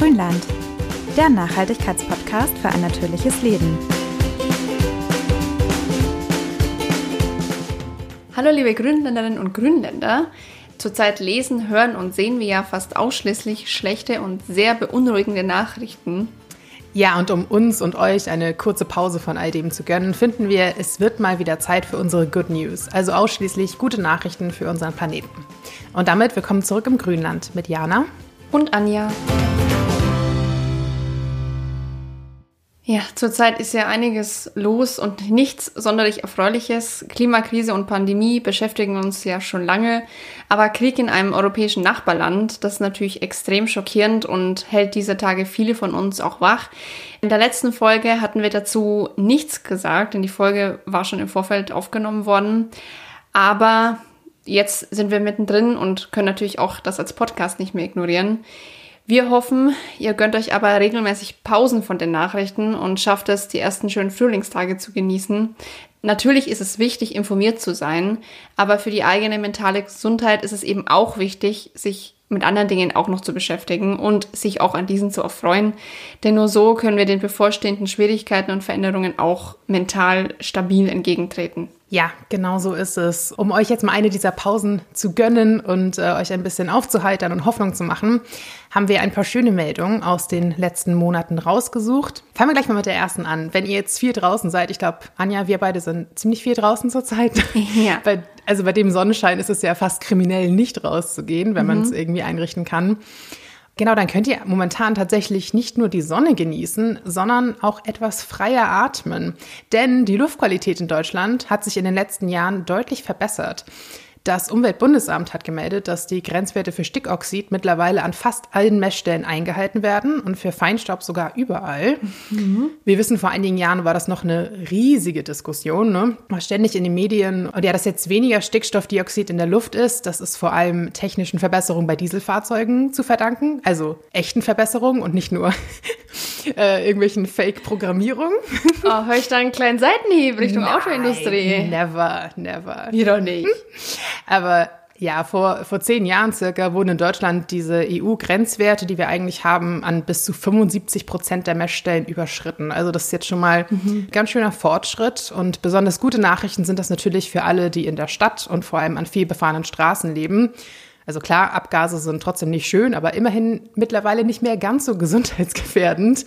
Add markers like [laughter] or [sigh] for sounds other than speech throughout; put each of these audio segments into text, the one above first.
Grünland, der Nachhaltigkeitspodcast für ein natürliches Leben. Hallo liebe Grünländerinnen und Grünländer. Zurzeit lesen, hören und sehen wir ja fast ausschließlich schlechte und sehr beunruhigende Nachrichten. Ja, und um uns und euch eine kurze Pause von all dem zu gönnen, finden wir, es wird mal wieder Zeit für unsere Good News, also ausschließlich gute Nachrichten für unseren Planeten. Und damit willkommen zurück im Grünland mit Jana und Anja. Ja, zurzeit ist ja einiges los und nichts sonderlich Erfreuliches. Klimakrise und Pandemie beschäftigen uns ja schon lange, aber Krieg in einem europäischen Nachbarland, das ist natürlich extrem schockierend und hält diese Tage viele von uns auch wach. In der letzten Folge hatten wir dazu nichts gesagt, denn die Folge war schon im Vorfeld aufgenommen worden. Aber jetzt sind wir mittendrin und können natürlich auch das als Podcast nicht mehr ignorieren. Wir hoffen, ihr gönnt euch aber regelmäßig Pausen von den Nachrichten und schafft es, die ersten schönen Frühlingstage zu genießen. Natürlich ist es wichtig, informiert zu sein, aber für die eigene mentale Gesundheit ist es eben auch wichtig, sich mit anderen Dingen auch noch zu beschäftigen und sich auch an diesen zu erfreuen. Denn nur so können wir den bevorstehenden Schwierigkeiten und Veränderungen auch mental stabil entgegentreten. Ja, genau so ist es. Um euch jetzt mal eine dieser Pausen zu gönnen und äh, euch ein bisschen aufzuheitern und Hoffnung zu machen, haben wir ein paar schöne Meldungen aus den letzten Monaten rausgesucht. Fangen wir gleich mal mit der ersten an. Wenn ihr jetzt viel draußen seid, ich glaube, Anja, wir beide sind ziemlich viel draußen zurzeit. [laughs] Ja. bei, also bei dem Sonnenschein ist es ja fast kriminell, nicht rauszugehen, wenn mhm. man es irgendwie einrichten kann. Genau, dann könnt ihr momentan tatsächlich nicht nur die Sonne genießen, sondern auch etwas freier atmen. Denn die Luftqualität in Deutschland hat sich in den letzten Jahren deutlich verbessert. Das Umweltbundesamt hat gemeldet, dass die Grenzwerte für Stickoxid mittlerweile an fast allen Messstellen eingehalten werden und für Feinstaub sogar überall. Mhm. Wir wissen, vor einigen Jahren war das noch eine riesige Diskussion, ne? War ständig in den Medien. Und ja, dass jetzt weniger Stickstoffdioxid in der Luft ist, das ist vor allem technischen Verbesserungen bei Dieselfahrzeugen zu verdanken. Also echten Verbesserungen und nicht nur [laughs] äh, irgendwelchen Fake-Programmierungen. Oh, höre ich da einen kleinen Seitenhieb Richtung Nein, Autoindustrie? Never, never. Wie doch nicht. Aber ja, vor, vor zehn Jahren circa wurden in Deutschland diese EU-Grenzwerte, die wir eigentlich haben, an bis zu 75 Prozent der Messstellen überschritten. Also das ist jetzt schon mal mhm. ganz schöner Fortschritt. Und besonders gute Nachrichten sind das natürlich für alle, die in der Stadt und vor allem an viel befahrenen Straßen leben. Also klar, Abgase sind trotzdem nicht schön, aber immerhin mittlerweile nicht mehr ganz so gesundheitsgefährdend.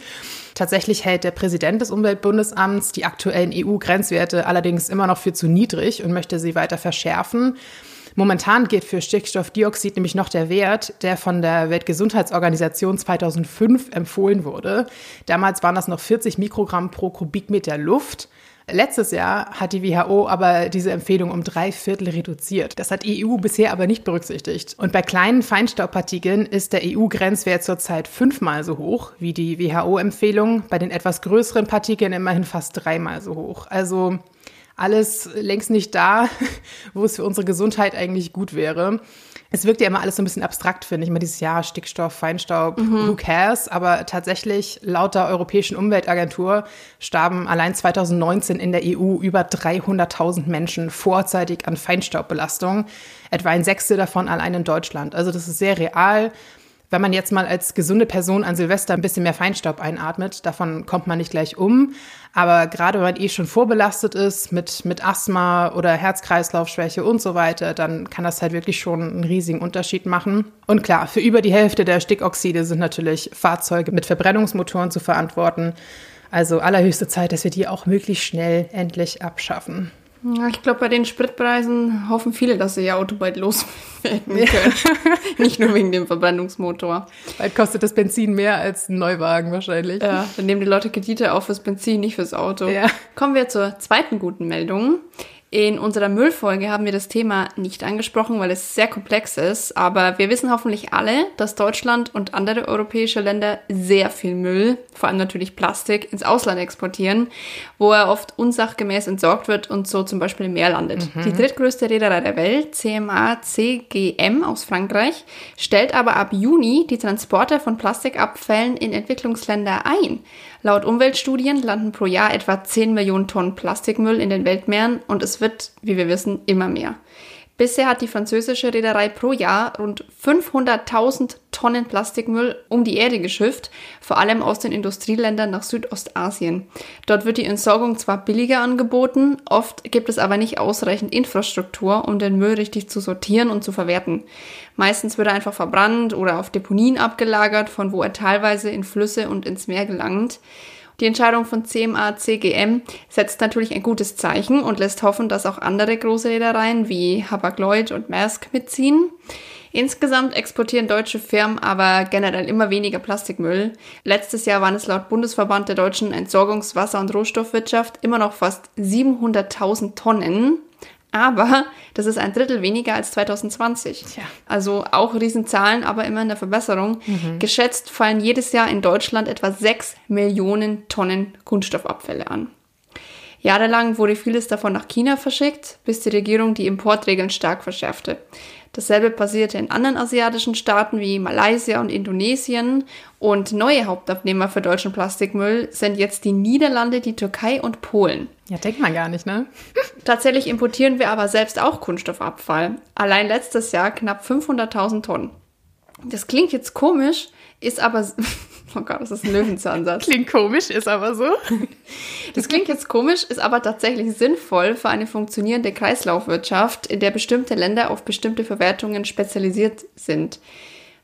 Tatsächlich hält der Präsident des Umweltbundesamts die aktuellen EU-Grenzwerte allerdings immer noch für zu niedrig und möchte sie weiter verschärfen. Momentan geht für Stickstoffdioxid nämlich noch der Wert, der von der Weltgesundheitsorganisation 2005 empfohlen wurde. Damals waren das noch 40 Mikrogramm pro Kubikmeter Luft. Letztes Jahr hat die WHO aber diese Empfehlung um drei Viertel reduziert. Das hat die EU bisher aber nicht berücksichtigt. Und bei kleinen Feinstaubpartikeln ist der EU-Grenzwert zurzeit fünfmal so hoch wie die WHO-Empfehlung. Bei den etwas größeren Partikeln immerhin fast dreimal so hoch. Also alles längst nicht da, [laughs] wo es für unsere Gesundheit eigentlich gut wäre. Es wirkt ja immer alles so ein bisschen abstrakt, finde ich. Immer dieses Jahr Stickstoff, Feinstaub, mhm. who cares? Aber tatsächlich, laut der Europäischen Umweltagentur starben allein 2019 in der EU über 300.000 Menschen vorzeitig an Feinstaubbelastung. Etwa ein Sechstel davon allein in Deutschland. Also das ist sehr real wenn man jetzt mal als gesunde Person an Silvester ein bisschen mehr Feinstaub einatmet, davon kommt man nicht gleich um. Aber gerade wenn man eh schon vorbelastet ist mit, mit Asthma oder Herz-Kreislauf-Schwäche und so weiter, dann kann das halt wirklich schon einen riesigen Unterschied machen. Und klar, für über die Hälfte der Stickoxide sind natürlich Fahrzeuge mit Verbrennungsmotoren zu verantworten. Also allerhöchste Zeit, dass wir die auch möglichst schnell endlich abschaffen. Ja, ich glaube, bei den Spritpreisen hoffen viele, dass sie ihr Auto bald loswerden können. [laughs] Nicht nur wegen dem Verbrennungsmotor. Bald kostet das Benzin mehr als ein Neuwagen wahrscheinlich. Ja, dann nehmen die Leute Kredite auf fürs Benzin, nicht fürs Auto. Ja. Kommen wir zur zweiten guten Meldung. In unserer Müllfolge haben wir das Thema nicht angesprochen, weil es sehr komplex ist, aber wir wissen hoffentlich alle, dass Deutschland und andere europäische Länder sehr viel Müll, vor allem natürlich Plastik, ins Ausland exportieren, wo er oft unsachgemäß entsorgt wird und so zum Beispiel im Meer landet. Mhm. Die drittgrößte Reederei der Welt, CMA CGM aus Frankreich, stellt aber ab Juni die Transporte von Plastikabfällen in Entwicklungsländer ein. Laut Umweltstudien landen pro Jahr etwa 10 Millionen Tonnen Plastikmüll in den Weltmeeren und es wird, wie wir wissen, immer mehr. Bisher hat die französische Reederei pro Jahr rund 500.000 Tonnen Plastikmüll um die Erde geschifft, vor allem aus den Industrieländern nach Südostasien. Dort wird die Entsorgung zwar billiger angeboten, oft gibt es aber nicht ausreichend Infrastruktur, um den Müll richtig zu sortieren und zu verwerten. Meistens wird er einfach verbrannt oder auf Deponien abgelagert, von wo er teilweise in Flüsse und ins Meer gelangt. Die Entscheidung von CMA CGM setzt natürlich ein gutes Zeichen und lässt hoffen, dass auch andere große Reedereien wie Hapag-Lloyd und Maersk mitziehen. Insgesamt exportieren deutsche Firmen aber generell immer weniger Plastikmüll. Letztes Jahr waren es laut Bundesverband der deutschen Entsorgungs-, Wasser- und Rohstoffwirtschaft immer noch fast 700.000 Tonnen. Aber das ist ein Drittel weniger als 2020. Tja. Also auch Riesenzahlen, aber immer in der Verbesserung. Mhm. Geschätzt fallen jedes Jahr in Deutschland etwa 6 Millionen Tonnen Kunststoffabfälle an. Jahrelang wurde vieles davon nach China verschickt, bis die Regierung die Importregeln stark verschärfte. Dasselbe passierte in anderen asiatischen Staaten wie Malaysia und Indonesien. Und neue Hauptabnehmer für deutschen Plastikmüll sind jetzt die Niederlande, die Türkei und Polen. Ja, denkt man gar nicht, ne? [laughs] Tatsächlich importieren wir aber selbst auch Kunststoffabfall. Allein letztes Jahr knapp 500.000 Tonnen. Das klingt jetzt komisch, ist aber [laughs] Oh Gott, das ist ein Löwenzahnsatz. Klingt komisch, ist aber so. [laughs] Das klingt jetzt komisch, ist aber tatsächlich sinnvoll für eine funktionierende Kreislaufwirtschaft, in der bestimmte Länder auf bestimmte Verwertungen spezialisiert sind.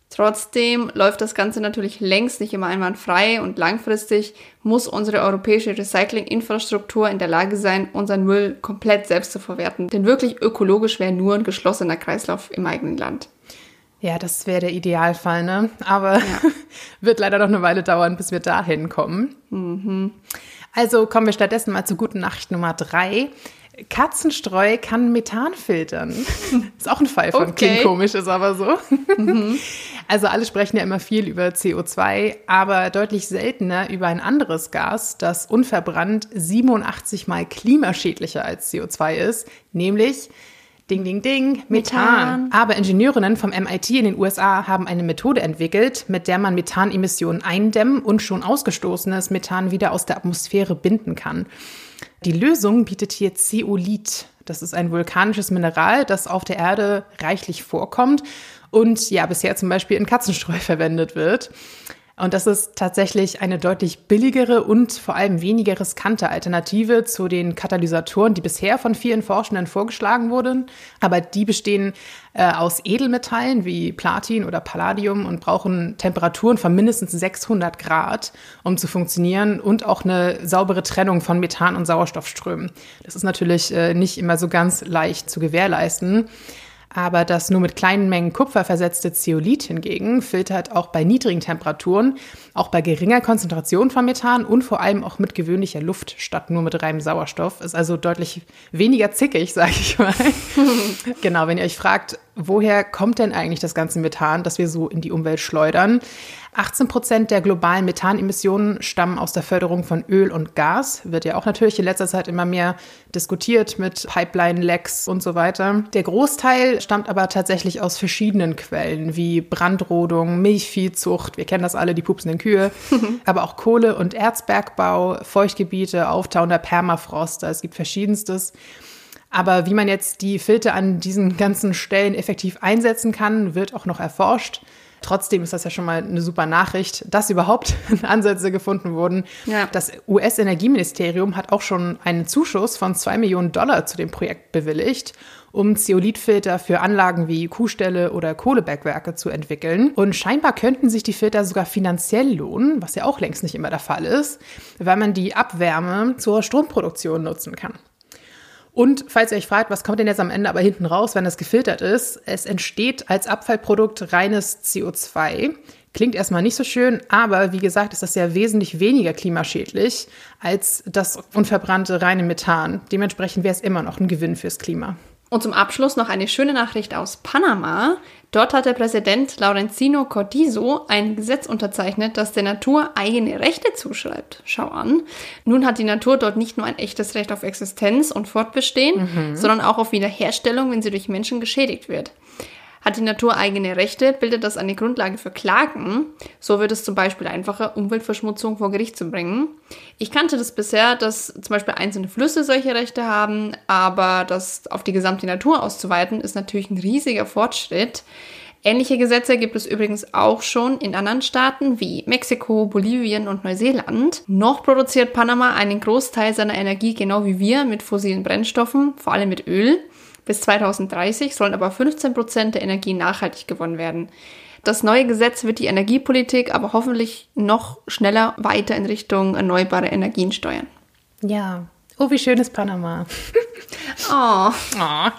Trotzdem läuft das Ganze natürlich längst nicht immer einwandfrei und langfristig muss unsere europäische Recyclinginfrastruktur in der Lage sein, unseren Müll komplett selbst zu verwerten. Denn wirklich ökologisch wäre nur ein geschlossener Kreislauf im eigenen Land. Ja, das wäre der Idealfall, ne? Aber ja. [laughs] wird leider noch eine Weile dauern, bis wir dahin kommen. Mhm. Also kommen wir stattdessen mal zur guten Nacht Nummer drei. Katzenstreu kann Methan filtern. [laughs] Ist auch ein Fall von okay. klingt komisch, ist aber so. Mhm. [laughs] Also alle sprechen ja immer viel über CO2, aber deutlich seltener über ein anderes Gas, das unverbrannt 87 mal klimaschädlicher als CO2 ist, nämlich Ding, ding, ding, Methan. Methan. Aber Ingenieurinnen vom MIT in den USA haben eine Methode entwickelt, mit der man Methanemissionen eindämmen und schon ausgestoßenes Methan wieder aus der Atmosphäre binden kann. Die Lösung bietet hier Zeolit. Das ist ein vulkanisches Mineral, das auf der Erde reichlich vorkommt und ja bisher zum Beispiel in Katzenstreu [laughs] verwendet wird. Und das ist tatsächlich eine deutlich billigere und vor allem weniger riskante Alternative zu den Katalysatoren, die bisher von vielen Forschenden vorgeschlagen wurden. Aber die bestehen äh, aus Edelmetallen wie Platin oder Palladium und brauchen Temperaturen von mindestens 600 Grad, um zu funktionieren und auch eine saubere Trennung von Methan und Sauerstoffströmen. Das ist natürlich äh, nicht immer so ganz leicht zu gewährleisten. Aber das nur mit kleinen Mengen Kupfer versetzte Zeolit hingegen filtert auch bei niedrigen Temperaturen, auch bei geringer Konzentration von Methan und vor allem auch mit gewöhnlicher Luft statt nur mit reinem Sauerstoff. Ist also deutlich weniger zickig, [laughs] sage ich mal. [laughs] genau, wenn ihr euch fragt, woher kommt denn eigentlich das ganze Methan, das wir so in die Umwelt schleudern? 18 Prozent der globalen Methanemissionen stammen aus der Förderung von Öl und Gas. Wird ja auch natürlich in letzter Zeit immer mehr diskutiert mit Pipeline-Lecks und so weiter. Der Großteil stammt aber tatsächlich aus verschiedenen Quellen, wie Brandrodung, Milchviehzucht, wir kennen das alle, die pupsenden Kühe, [laughs] aber auch Kohle- und Erzbergbau, Feuchtgebiete, auftauender Permafrost, es gibt verschiedenstes. Aber wie man jetzt die Filter an diesen ganzen Stellen effektiv einsetzen kann, wird auch noch erforscht. Trotzdem ist das ja schon mal eine super Nachricht, dass überhaupt [laughs] Ansätze gefunden wurden. Ja. Das US-Energieministerium hat auch schon einen Zuschuss von zwei Millionen Dollar zu dem Projekt bewilligt um Zeolithfilter für Anlagen wie Kuhställe oder Kohlebergwerke zu entwickeln. Und scheinbar könnten sich die Filter sogar finanziell lohnen, was ja auch längst nicht immer der Fall ist, weil man die Abwärme zur Stromproduktion nutzen kann. Und falls ihr euch fragt, was kommt denn jetzt am Ende aber hinten raus, wenn das gefiltert ist, es entsteht als Abfallprodukt reines CO2. Klingt erstmal nicht so schön, aber wie gesagt, ist das ja wesentlich weniger klimaschädlich als das unverbrannte reine Methan. Dementsprechend wäre es immer noch ein Gewinn fürs Klima. Und zum Abschluss noch eine schöne Nachricht aus Panama. Dort hat der Präsident Laurenzino Cortizo ein Gesetz unterzeichnet, das der Natur eigene Rechte zuschreibt. Schau an. Nun hat die Natur dort nicht nur ein echtes Recht auf Existenz und Fortbestehen, mhm. sondern auch auf Wiederherstellung, wenn sie durch Menschen geschädigt wird. Hat die Natur eigene Rechte, bildet das eine Grundlage für Klagen. So wird es zum Beispiel einfacher, Umweltverschmutzung vor Gericht zu bringen. Ich kannte das bisher, dass zum Beispiel einzelne Flüsse solche Rechte haben, aber das auf die gesamte Natur auszuweiten, ist natürlich ein riesiger Fortschritt. Ähnliche Gesetze gibt es übrigens auch schon in anderen Staaten wie Mexiko, Bolivien und Neuseeland. Noch produziert Panama einen Großteil seiner Energie genau wie wir mit fossilen Brennstoffen, vor allem mit Öl. Bis 2030 sollen aber 15 Prozent der Energie nachhaltig gewonnen werden. Das neue Gesetz wird die Energiepolitik aber hoffentlich noch schneller weiter in Richtung erneuerbare Energien steuern. Ja. Oh, wie schön ist Panama. [laughs] Oh. Oh.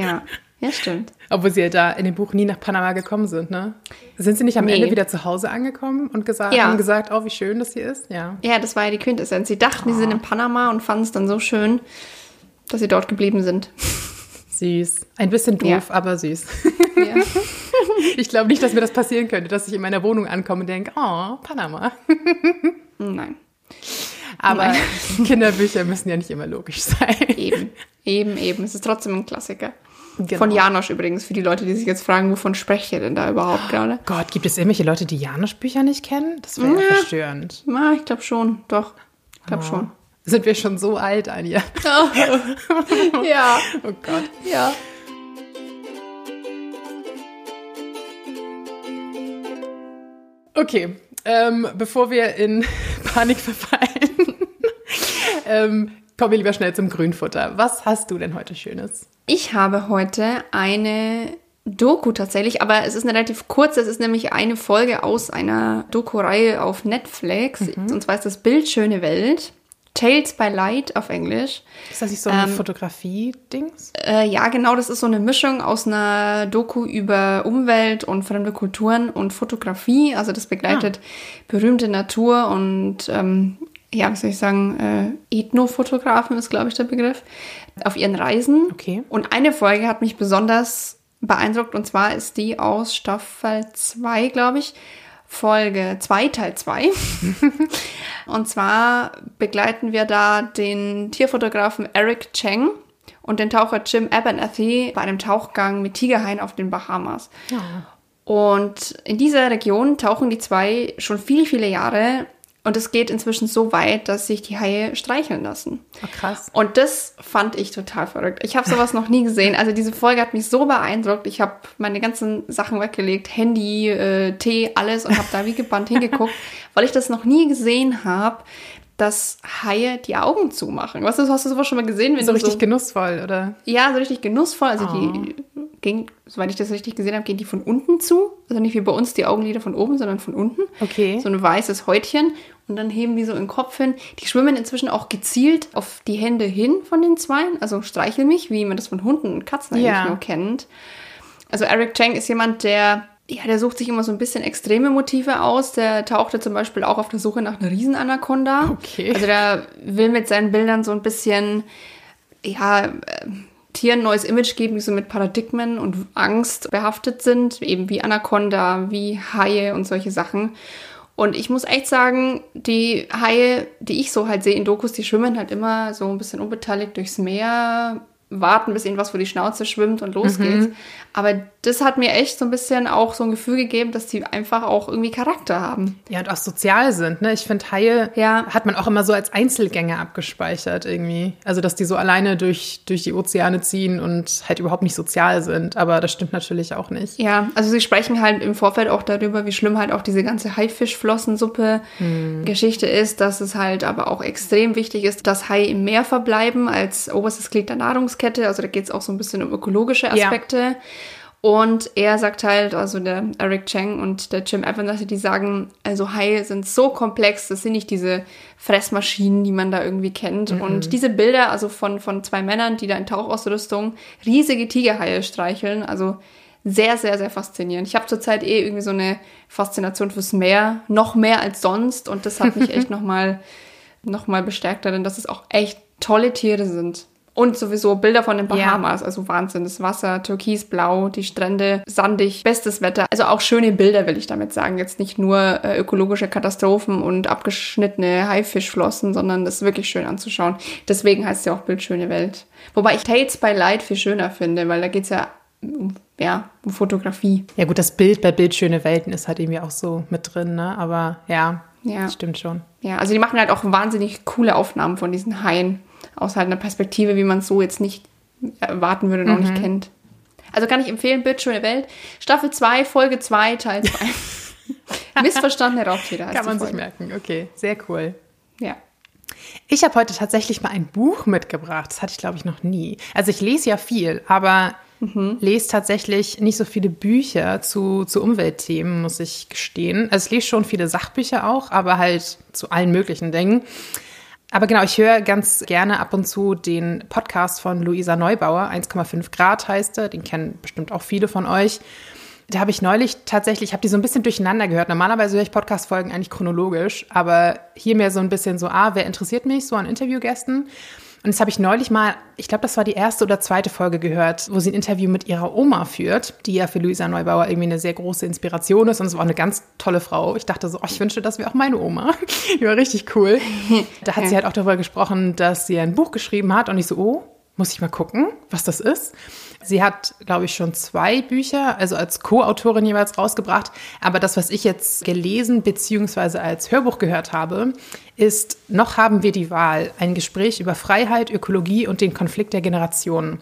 Ja, ja, stimmt. Obwohl sie ja da in dem Buch nie nach Panama gekommen sind, ne? Sind sie nicht am Nee. Ende wieder zu Hause angekommen und gesagt, Ja. haben gesagt, oh, wie schön das hier ist? Ja. Ja, das war ja die Quintessenz. Sie dachten, sie sind in Panama und fanden es dann so schön, dass sie dort geblieben sind. Süß. Ein bisschen doof, Ja. aber süß. [laughs] Ja. Ich glaube nicht, dass mir das passieren könnte, dass ich in meiner Wohnung ankomme und denke, oh, Panama. Nein, Aber Nein. [laughs] Kinderbücher müssen ja nicht immer logisch sein. eben, eben, eben. Es ist trotzdem ein Klassiker. Genau. Von Janosch übrigens, für die Leute, die sich jetzt fragen, wovon spreche ich denn da überhaupt gerade? [gasps] Gott, gibt es irgendwelche Leute, die Janosch-Bücher nicht kennen? Das wäre ja verstörend. Na, ich glaube schon, doch. Ich glaube schon. Sind wir schon so alt, Anja? [laughs] Ja, [laughs] Oh Gott. ja. Okay, ähm, bevor wir in [laughs] Panik verfallen, ähm, kommen wir lieber schnell zum Grünfutter. Was hast du denn heute Schönes? Ich habe heute eine Doku tatsächlich, aber es ist eine relativ kurze. Es ist nämlich eine Folge aus einer Doku-Reihe auf Netflix. Und zwar ist das Bildschöne Welt. Tales by Light auf Englisch. Ist das nicht so ein Ähm, Fotografie-Dings? Äh, ja, genau, das ist so eine Mischung aus einer Doku über Umwelt und fremde Kulturen und Fotografie. Also das begleitet berühmte Natur und ähm, ja, wie soll ich sagen, äh, Ethnofotografen ist, glaube ich, der Begriff, auf ihren Reisen. Okay. Und eine Folge hat mich besonders beeindruckt und zwar ist die aus Staffel 2, glaube ich. Folge 2, Teil 2. [laughs] und zwar begleiten wir da den Tierfotografen Eric Cheng und den Taucher Jim Abernathy bei einem Tauchgang mit Tigerhaien auf den Bahamas. Und in dieser Region tauchen die zwei schon viele, viele Jahre und es geht inzwischen so weit, dass sich die Haie streicheln lassen. Oh, krass. Und das fand ich total verrückt. Ich habe sowas noch nie gesehen. Also diese Folge hat mich so beeindruckt. Ich habe meine ganzen Sachen weggelegt, Handy, äh, Tee, alles und habe da wie gebannt hingeguckt, [laughs] weil ich das noch nie gesehen habe, dass Haie die Augen zumachen. Was hast du sowas schon mal gesehen? Wenn So du richtig genussvoll, oder? ja, so richtig genussvoll. Also die gehen, soweit ich das richtig gesehen habe, gehen die von unten zu. Also nicht wie bei uns die Augenlider von oben, sondern von unten. Okay. So ein weißes Häutchen. Und dann heben die so den Kopf hin. Die schwimmen inzwischen auch gezielt auf die Hände hin von den Zweien. Also streicheln mich, wie man das von Hunden und Katzen eigentlich Ja. nur kennt. Also Eric Chang ist jemand, der, ja, der sucht sich immer so ein bisschen extreme Motive aus. Der tauchte zum Beispiel auch auf der Suche nach einer Riesenanaconda. Okay. Also der will mit seinen Bildern so ein bisschen, ja, Tieren ein neues Image geben, die so mit Paradigmen und Angst behaftet sind, eben wie Anaconda, wie Haie und solche Sachen. Und ich muss echt sagen, die Haie, die ich so halt sehe in Dokus, die schwimmen halt immer so ein bisschen unbeteiligt durchs Meer, warten, bis irgendwas vor die Schnauze schwimmt und los geht's. Aber das hat mir echt so ein bisschen auch so ein Gefühl gegeben, dass die einfach auch irgendwie Charakter haben. Ja, und auch sozial sind, ne? Ich finde, Haie Ja. hat man auch immer so als Einzelgänger abgespeichert irgendwie. Also, dass die so alleine durch, durch die Ozeane ziehen und halt überhaupt nicht sozial sind. Aber das stimmt natürlich auch nicht. Ja, also sie sprechen halt im Vorfeld auch darüber, wie schlimm halt auch diese ganze Haifischflossensuppe-Geschichte ist, dass es halt aber auch extrem wichtig ist, dass Haie im Meer verbleiben als oberstes Glied der Nahrungskette. Also da geht es auch so ein bisschen um ökologische Ja. Und er sagt halt, also der Eric Cheng und der Jim Evans, die sagen, also Haie sind so komplex, das sind nicht diese Fressmaschinen, die man da irgendwie kennt. Und diese Bilder, also von, von zwei Männern, die da in Tauchausrüstung riesige Tigerhaie streicheln, also sehr, sehr, sehr faszinierend. Ich habe zurzeit eh irgendwie so eine Faszination fürs Meer, noch mehr als sonst. Und das hat mich [laughs] echt nochmal noch mal bestärkt darin, dass es auch echt tolle Tiere sind. Und sowieso Bilder von den Bahamas, also Wahnsinn. Das Wasser, türkisblau, die Strände, sandig, bestes Wetter. Also auch schöne Bilder, will ich damit sagen. Jetzt nicht nur äh, ökologische Katastrophen und abgeschnittene Haifischflossen, sondern das ist wirklich schön anzuschauen. Deswegen heißt es ja auch Bildschöne Welt. Wobei ich Tales by Light viel schöner finde, weil da geht's ja ja, um Fotografie. Ja gut, das Bild bei Bildschöne Welten ist halt irgendwie auch so mit drin, ne? Aber ja, ja. das stimmt schon. Ja, also die machen halt auch wahnsinnig coole Aufnahmen von diesen Haien. Aus halt einer Perspektive, wie man es so jetzt nicht erwarten würde, noch mhm. nicht kennt. Also kann ich empfehlen, Bildschöne Welt. Staffel 2, Folge 2, Teil 2. [laughs] Missverstandene Raubtiere heißt Kann man sich merken, okay. Sehr cool. Ja. Ich habe heute tatsächlich mal ein Buch mitgebracht. Das hatte ich, glaube ich, noch nie. Also ich lese ja viel, aber mhm. lese tatsächlich nicht so viele Bücher zu, zu Umweltthemen, muss ich gestehen. Also ich lese schon viele Sachbücher auch, aber halt zu allen möglichen Dingen. Aber genau, ich höre ganz gerne ab und zu den Podcast von Luisa Neubauer, 1,5 Grad heißt er, den kennen bestimmt auch viele von euch. Da habe ich neulich tatsächlich, ich habe die so ein bisschen durcheinander gehört. Normalerweise höre ich Podcast-Folgen eigentlich chronologisch, aber hier mehr so ein bisschen so, ah, wer interessiert mich so an Interviewgästen? Und das habe ich neulich mal, ich glaube, das war die erste oder zweite Folge gehört, wo sie ein Interview mit ihrer Oma führt, die ja für Luisa Neubauer irgendwie eine sehr große Inspiration ist. Und es war eine ganz tolle Frau. Ich dachte so, oh, ich wünschte, das wäre auch meine Oma. [laughs] Die war richtig cool. [laughs] Da hat sie halt auch darüber gesprochen, dass sie ein Buch geschrieben hat. Und ich so, oh, muss ich mal gucken, was das ist. Sie hat, glaube ich, schon zwei Bücher, also als Co-Autorin jeweils rausgebracht. Aber das, was ich jetzt gelesen bzw. als Hörbuch gehört habe, ist Noch haben wir die Wahl. Ein Gespräch über Freiheit, Ökologie und den Konflikt der Generationen.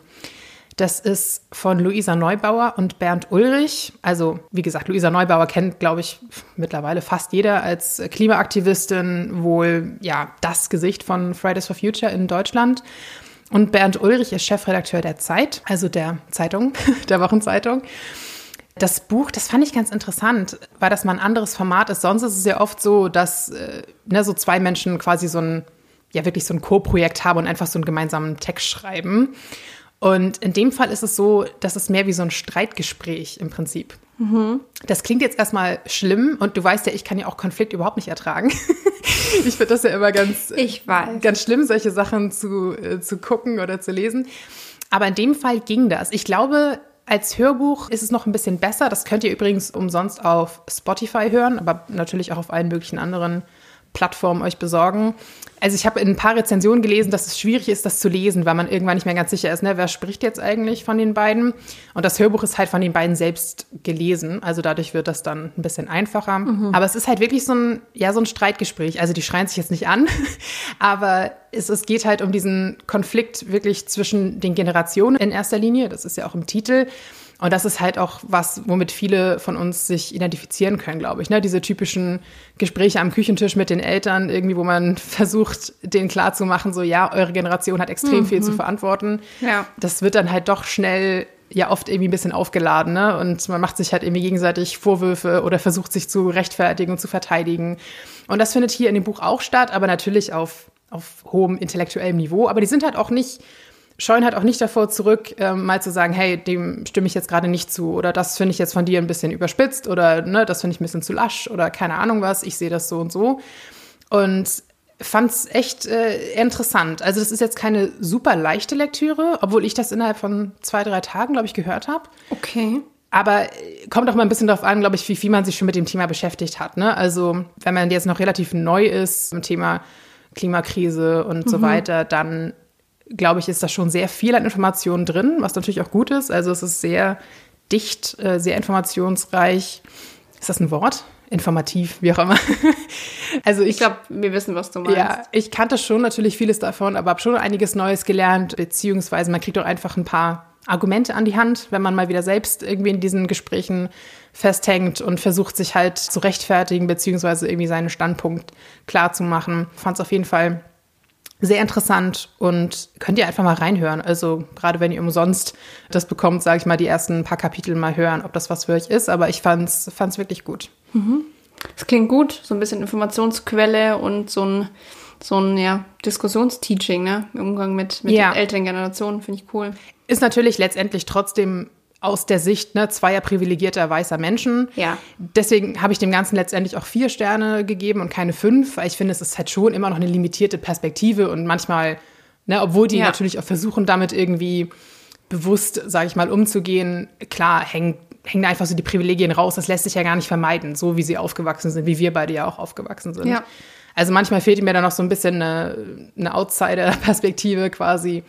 Das ist von Luisa Neubauer und Bernd Ulrich. Also, wie gesagt, Luisa Neubauer kennt, glaube ich, mittlerweile fast jeder als Klimaaktivistin wohl ja das Gesicht von Fridays for Future in Deutschland. Und Bernd Ulrich ist Chefredakteur der Zeit, also der Zeitung, [laughs] der Wochenzeitung. Das Buch, das fand ich ganz interessant, weil das mal ein anderes Format ist. Sonst ist es ja oft so, dass äh, ne, so zwei Menschen quasi so ein, ja wirklich so ein Co-Projekt haben und einfach so einen gemeinsamen Text schreiben. Und in dem Fall ist es so, dass es mehr wie so ein Streitgespräch im Prinzip. Mhm. Das klingt jetzt erstmal schlimm und du weißt ja, ich kann ja auch Konflikt überhaupt nicht ertragen. [laughs] ich finde das ja immer ganz, ganz schlimm, solche Sachen zu, äh, zu gucken oder zu lesen. Aber in dem Fall ging das. Ich glaube, als Hörbuch ist es noch ein bisschen besser. Das könnt ihr übrigens umsonst auf Spotify hören, aber natürlich auch auf allen möglichen anderen Plattformen euch besorgen. Also ich habe in ein paar Rezensionen gelesen, dass es schwierig ist, das zu lesen, weil man irgendwann nicht mehr ganz sicher ist, ne, wer spricht jetzt eigentlich von den beiden. Und das Hörbuch ist halt von den beiden selbst gelesen, also dadurch wird das dann ein bisschen einfacher. Mhm. Aber es ist halt wirklich so ein, ja, so ein Streitgespräch. Also die schreien sich jetzt nicht an, [laughs] aber es, es geht halt um diesen Konflikt wirklich zwischen den Generationen in erster Linie. Das ist ja auch im Titel. Und das ist halt auch was, womit viele von uns sich identifizieren können, glaube ich. Ne? Diese typischen Gespräche am Küchentisch mit den Eltern, irgendwie, wo man [laughs] versucht, denen klarzumachen, so ja, eure Generation hat extrem mhm. viel zu mhm. verantworten. Ja. Das wird dann halt doch schnell ja oft irgendwie ein bisschen aufgeladen, ne? Und man macht sich halt irgendwie gegenseitig Vorwürfe oder versucht sich zu rechtfertigen und zu verteidigen. Und das findet hier in dem Buch auch statt, aber natürlich auf, auf hohem intellektuellem Niveau. Aber die sind halt auch nicht scheuen halt auch nicht davor zurück, ähm, mal zu sagen, hey, dem stimme ich jetzt gerade nicht zu oder das finde ich jetzt von dir ein bisschen überspitzt oder ne, das finde ich ein bisschen zu lasch oder keine Ahnung was, ich sehe das so und so. Und fand es echt äh, interessant. Also das ist jetzt keine super leichte Lektüre, obwohl ich das innerhalb von zwei, drei Tagen, glaube ich, gehört habe. Okay. Aber kommt auch mal ein bisschen darauf an, glaube ich, wie viel man sich schon mit dem Thema beschäftigt hat. Ne? Also wenn man jetzt noch relativ neu ist im Thema Klimakrise und mhm. so weiter, dann glaube ich, ist da schon sehr viel an Informationen drin, was natürlich auch gut ist. Also es ist sehr dicht, äh, sehr informationsreich. Ist das ein Wort? Informativ, wie auch immer. [laughs] also ich, ich glaube, wir wissen, was du meinst. Ja, ich kannte schon natürlich vieles davon, aber habe schon einiges Neues gelernt, beziehungsweise man kriegt auch einfach ein paar Argumente an die Hand, wenn man mal wieder selbst irgendwie in diesen Gesprächen festhängt und versucht, sich halt zu rechtfertigen, beziehungsweise irgendwie seinen Standpunkt klar zu machen. Fand es auf jeden Fall sehr interessant und könnt ihr einfach mal reinhören. Also gerade wenn ihr umsonst das bekommt, sage ich mal, die ersten paar Kapitel mal hören, ob das was für euch ist. Aber ich fand's fand's wirklich gut. Mhm. Das klingt gut, so ein bisschen Informationsquelle und so ein so ein ja, Diskussionsteaching, ne? Im Umgang mit, mit ja. den älteren Generationen, finde ich cool. Ist natürlich letztendlich trotzdem aus der Sicht ne, zweier privilegierter weißer Menschen. Ja. Deswegen habe ich dem Ganzen letztendlich auch vier Sterne gegeben und keine fünf, weil ich finde, es ist halt schon immer noch eine limitierte Perspektive und manchmal, ne, obwohl die ja. natürlich auch versuchen, damit irgendwie bewusst, sage ich mal, umzugehen, klar, hängen, hängen einfach so die Privilegien raus. Das lässt sich ja gar nicht vermeiden, so wie sie aufgewachsen sind, wie wir beide ja auch aufgewachsen sind. Ja. Also manchmal fehlt mir da noch so ein bisschen eine, eine Outsider-Perspektive quasi.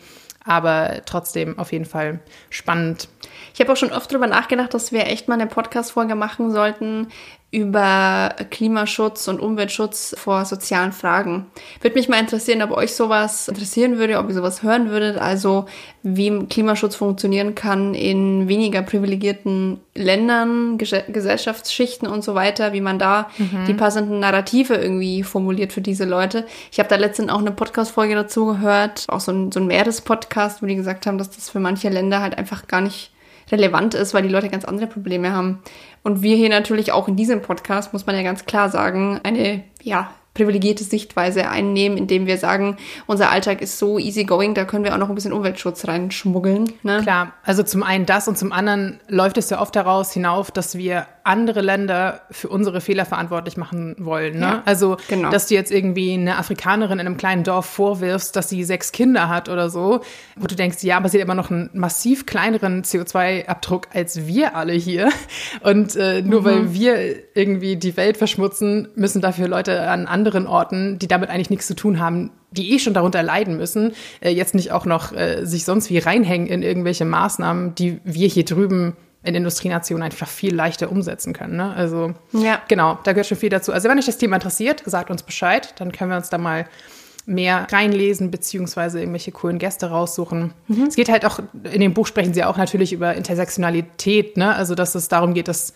Aber trotzdem auf jeden Fall spannend. Ich habe auch schon oft darüber nachgedacht, dass wir echt mal eine Podcast-Folge machen sollten über Klimaschutz und Umweltschutz vor sozialen Fragen. Würde mich mal interessieren, ob euch sowas interessieren würde, ob ihr sowas hören würdet, also wie Klimaschutz funktionieren kann in weniger privilegierten Ländern, Gesellschaftsschichten und so weiter, wie man da mhm. die passenden Narrative irgendwie formuliert für diese Leute. Ich habe da letztens auch eine Podcast-Folge dazu gehört, auch so ein, so ein Meerespodcast, wo die gesagt haben, dass das für manche Länder halt einfach gar nicht relevant ist, weil die Leute ganz andere Probleme haben. Und wir hier natürlich auch in diesem Podcast, muss man ja ganz klar sagen, eine, ja, privilegierte Sichtweise einnehmen, indem wir sagen, unser Alltag ist so easygoing, da können wir auch noch ein bisschen Umweltschutz reinschmuggeln. Ne? Klar, also zum einen das und zum anderen läuft es ja oft daraus hinauf, dass wir andere Länder für unsere Fehler verantwortlich machen wollen. Ne? Ja, also, genau. dass du jetzt irgendwie eine Afrikanerin in einem kleinen Dorf vorwirfst, dass sie sechs Kinder hat oder so, wo du denkst, ja, aber sie hat immer noch einen massiv kleineren CO2-Abdruck als wir alle hier. Und äh, nur mhm. weil wir irgendwie die Welt verschmutzen, müssen dafür Leute an anderen Orten, die damit eigentlich nichts zu tun haben, die eh schon darunter leiden müssen, äh, jetzt nicht auch noch äh, sich sonst wie reinhängen in irgendwelche Maßnahmen, die wir hier drüben in Industrienationen einfach viel leichter umsetzen können. Ne? Also ja. genau, da gehört schon viel dazu. Also wenn euch das Thema interessiert, sagt uns Bescheid, dann können wir uns da mal mehr reinlesen, beziehungsweise irgendwelche coolen Gäste raussuchen. Mhm. Es geht halt auch, in dem Buch sprechen sie auch natürlich über Intersektionalität, ne? Also dass es darum geht, dass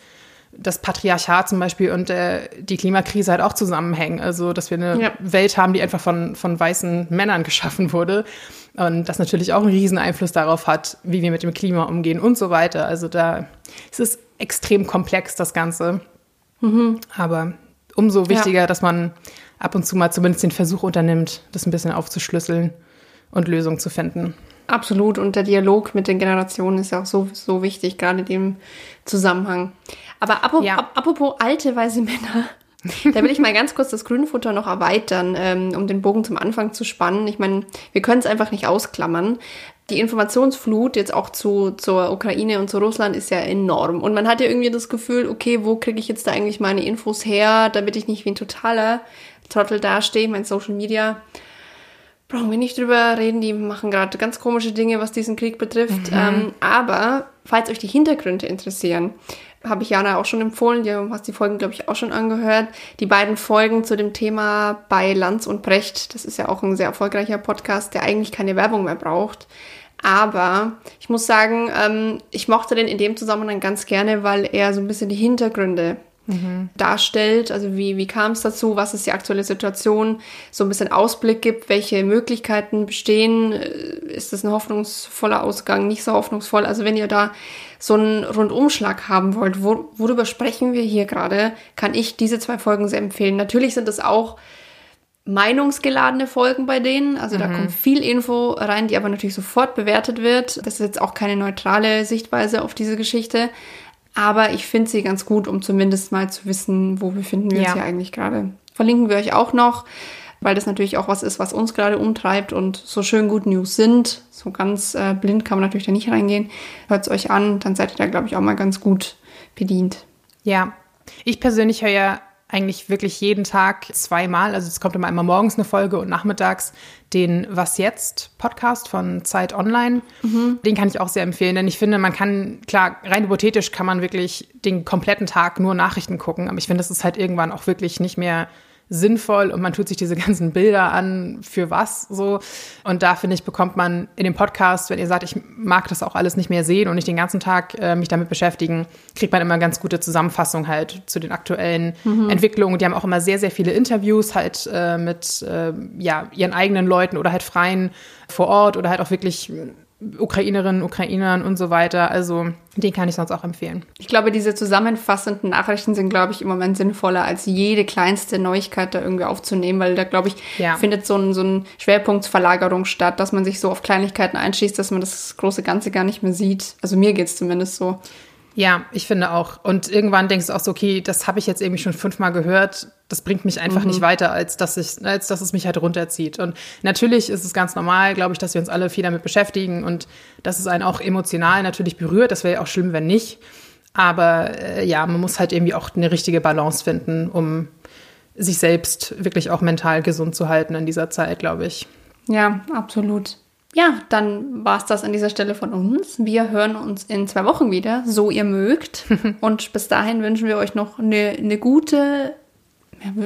das Patriarchat zum Beispiel und äh, die Klimakrise halt auch zusammenhängen. Also, dass wir eine ja. Welt haben, die einfach von, von weißen Männern geschaffen wurde. Und das natürlich auch einen riesen Einfluss darauf hat, wie wir mit dem Klima umgehen und so weiter. Also da es ist es extrem komplex, das Ganze. Mhm. Aber umso wichtiger, ja. dass man ab und zu mal zumindest den Versuch unternimmt, das ein bisschen aufzuschlüsseln und Lösungen zu finden. Absolut. Und der Dialog mit den Generationen ist ja auch so, so wichtig, gerade in dem Zusammenhang. Aber apropos, ja. apropos alte weiße Männer, [laughs] da will ich mal ganz kurz das Grünfutter noch erweitern, ähm, um den Bogen zum Anfang zu spannen. Ich meine, wir können es einfach nicht ausklammern. Die Informationsflut jetzt auch zu, zur Ukraine und zu Russland ist ja enorm. Und man hat ja irgendwie das Gefühl, okay, wo kriege ich jetzt da eigentlich meine Infos her, damit ich nicht wie ein totaler Trottel dastehe, mein Social Media brauchen wir nicht drüber reden, die machen gerade ganz komische Dinge, was diesen Krieg betrifft. Mhm. Ähm, aber falls euch die Hintergründe interessieren, habe ich Jana auch schon empfohlen, du hast die Folgen, glaube ich, auch schon angehört. Die beiden Folgen zu dem Thema bei Lanz und Brecht, das ist ja auch ein sehr erfolgreicher Podcast, der eigentlich keine Werbung mehr braucht. Aber ich muss sagen, ähm, ich mochte den in dem Zusammenhang ganz gerne, weil er so ein bisschen die Hintergründe mhm. darstellt. Also wie, wie kam es dazu, was ist die aktuelle Situation, so ein bisschen Ausblick gibt, welche Möglichkeiten bestehen, äh, ist das ein hoffnungsvoller Ausgang, nicht so hoffnungsvoll. Also wenn ihr da so einen Rundumschlag haben wollt, wo, worüber sprechen wir hier gerade, kann ich diese zwei Folgen sehr empfehlen. Natürlich sind es auch meinungsgeladene Folgen bei denen. Also mhm. da kommt viel Info rein, die aber natürlich sofort bewertet wird. Das ist jetzt auch keine neutrale Sichtweise auf diese Geschichte. Aber ich finde sie ganz gut, um zumindest mal zu wissen, wo befinden wir ja. uns hier eigentlich gerade. Verlinken wir euch auch noch, weil das natürlich auch was ist, was uns gerade umtreibt und so schön gut News sind. So ganz äh, blind kann man natürlich da nicht reingehen. Hört es euch an, dann seid ihr da, glaube ich, auch mal ganz gut bedient. Ja, ich persönlich höre ja eigentlich wirklich jeden Tag zweimal. Also es kommt immer einmal morgens eine Folge und nachmittags den Was jetzt Podcast von Zeit Online. Mhm. Den kann ich auch sehr empfehlen, denn ich finde, man kann, klar, rein hypothetisch kann man wirklich den kompletten Tag nur Nachrichten gucken, aber ich finde, das ist halt irgendwann auch wirklich nicht mehr sinnvoll und man tut sich diese [laughs] ganzen Bilder an, für was so. Und da finde ich, bekommt man in dem Podcast, wenn ihr sagt, ich mag das auch alles nicht mehr sehen und nicht den ganzen Tag äh, mich damit beschäftigen, kriegt man immer ganz gute Zusammenfassung halt zu den aktuellen mhm. Entwicklungen. Die haben auch immer sehr, sehr viele Interviews halt äh, mit äh, ja, ihren eigenen Leuten oder halt Freien vor Ort oder halt auch wirklich Ukrainerinnen, Ukrainern und so weiter. Also den kann ich sonst auch empfehlen. Ich glaube, diese zusammenfassenden Nachrichten sind, glaube ich, im Moment sinnvoller, als jede kleinste Neuigkeit da irgendwie aufzunehmen, weil da, glaube ich, ja. findet so ein, so ein Schwerpunktsverlagerung statt, dass man sich so auf Kleinigkeiten einschießt, dass man das große Ganze gar nicht mehr sieht. Also mir geht es zumindest so. Ja, ich finde auch. Und irgendwann denkst du auch so, okay, das habe ich jetzt irgendwie schon fünfmal gehört. Das bringt mich einfach mhm. nicht weiter, als dass, ich, als dass es mich halt runterzieht. Und natürlich ist es ganz normal, glaube ich, dass wir uns alle viel damit beschäftigen und dass es einen auch emotional natürlich berührt. Das wäre ja auch schlimm, wenn nicht. Aber äh, ja, man muss halt irgendwie auch eine richtige Balance finden, um sich selbst wirklich auch mental gesund zu halten in dieser Zeit, glaube ich. Ja, absolut. Ja, dann war es das an dieser Stelle von uns. Wir hören uns in zwei Wochen wieder, so ihr mögt. [laughs] Und bis dahin wünschen wir euch noch eine, eine gute,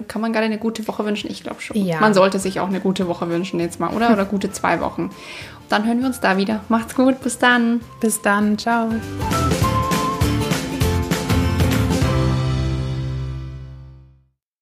kann man gerade eine gute Woche wünschen? Ich glaube schon. Ja. Man sollte sich auch eine gute Woche wünschen jetzt mal, oder? Oder gute zwei Wochen. Dann hören wir uns da wieder. Macht's gut, bis dann. Bis dann, ciao.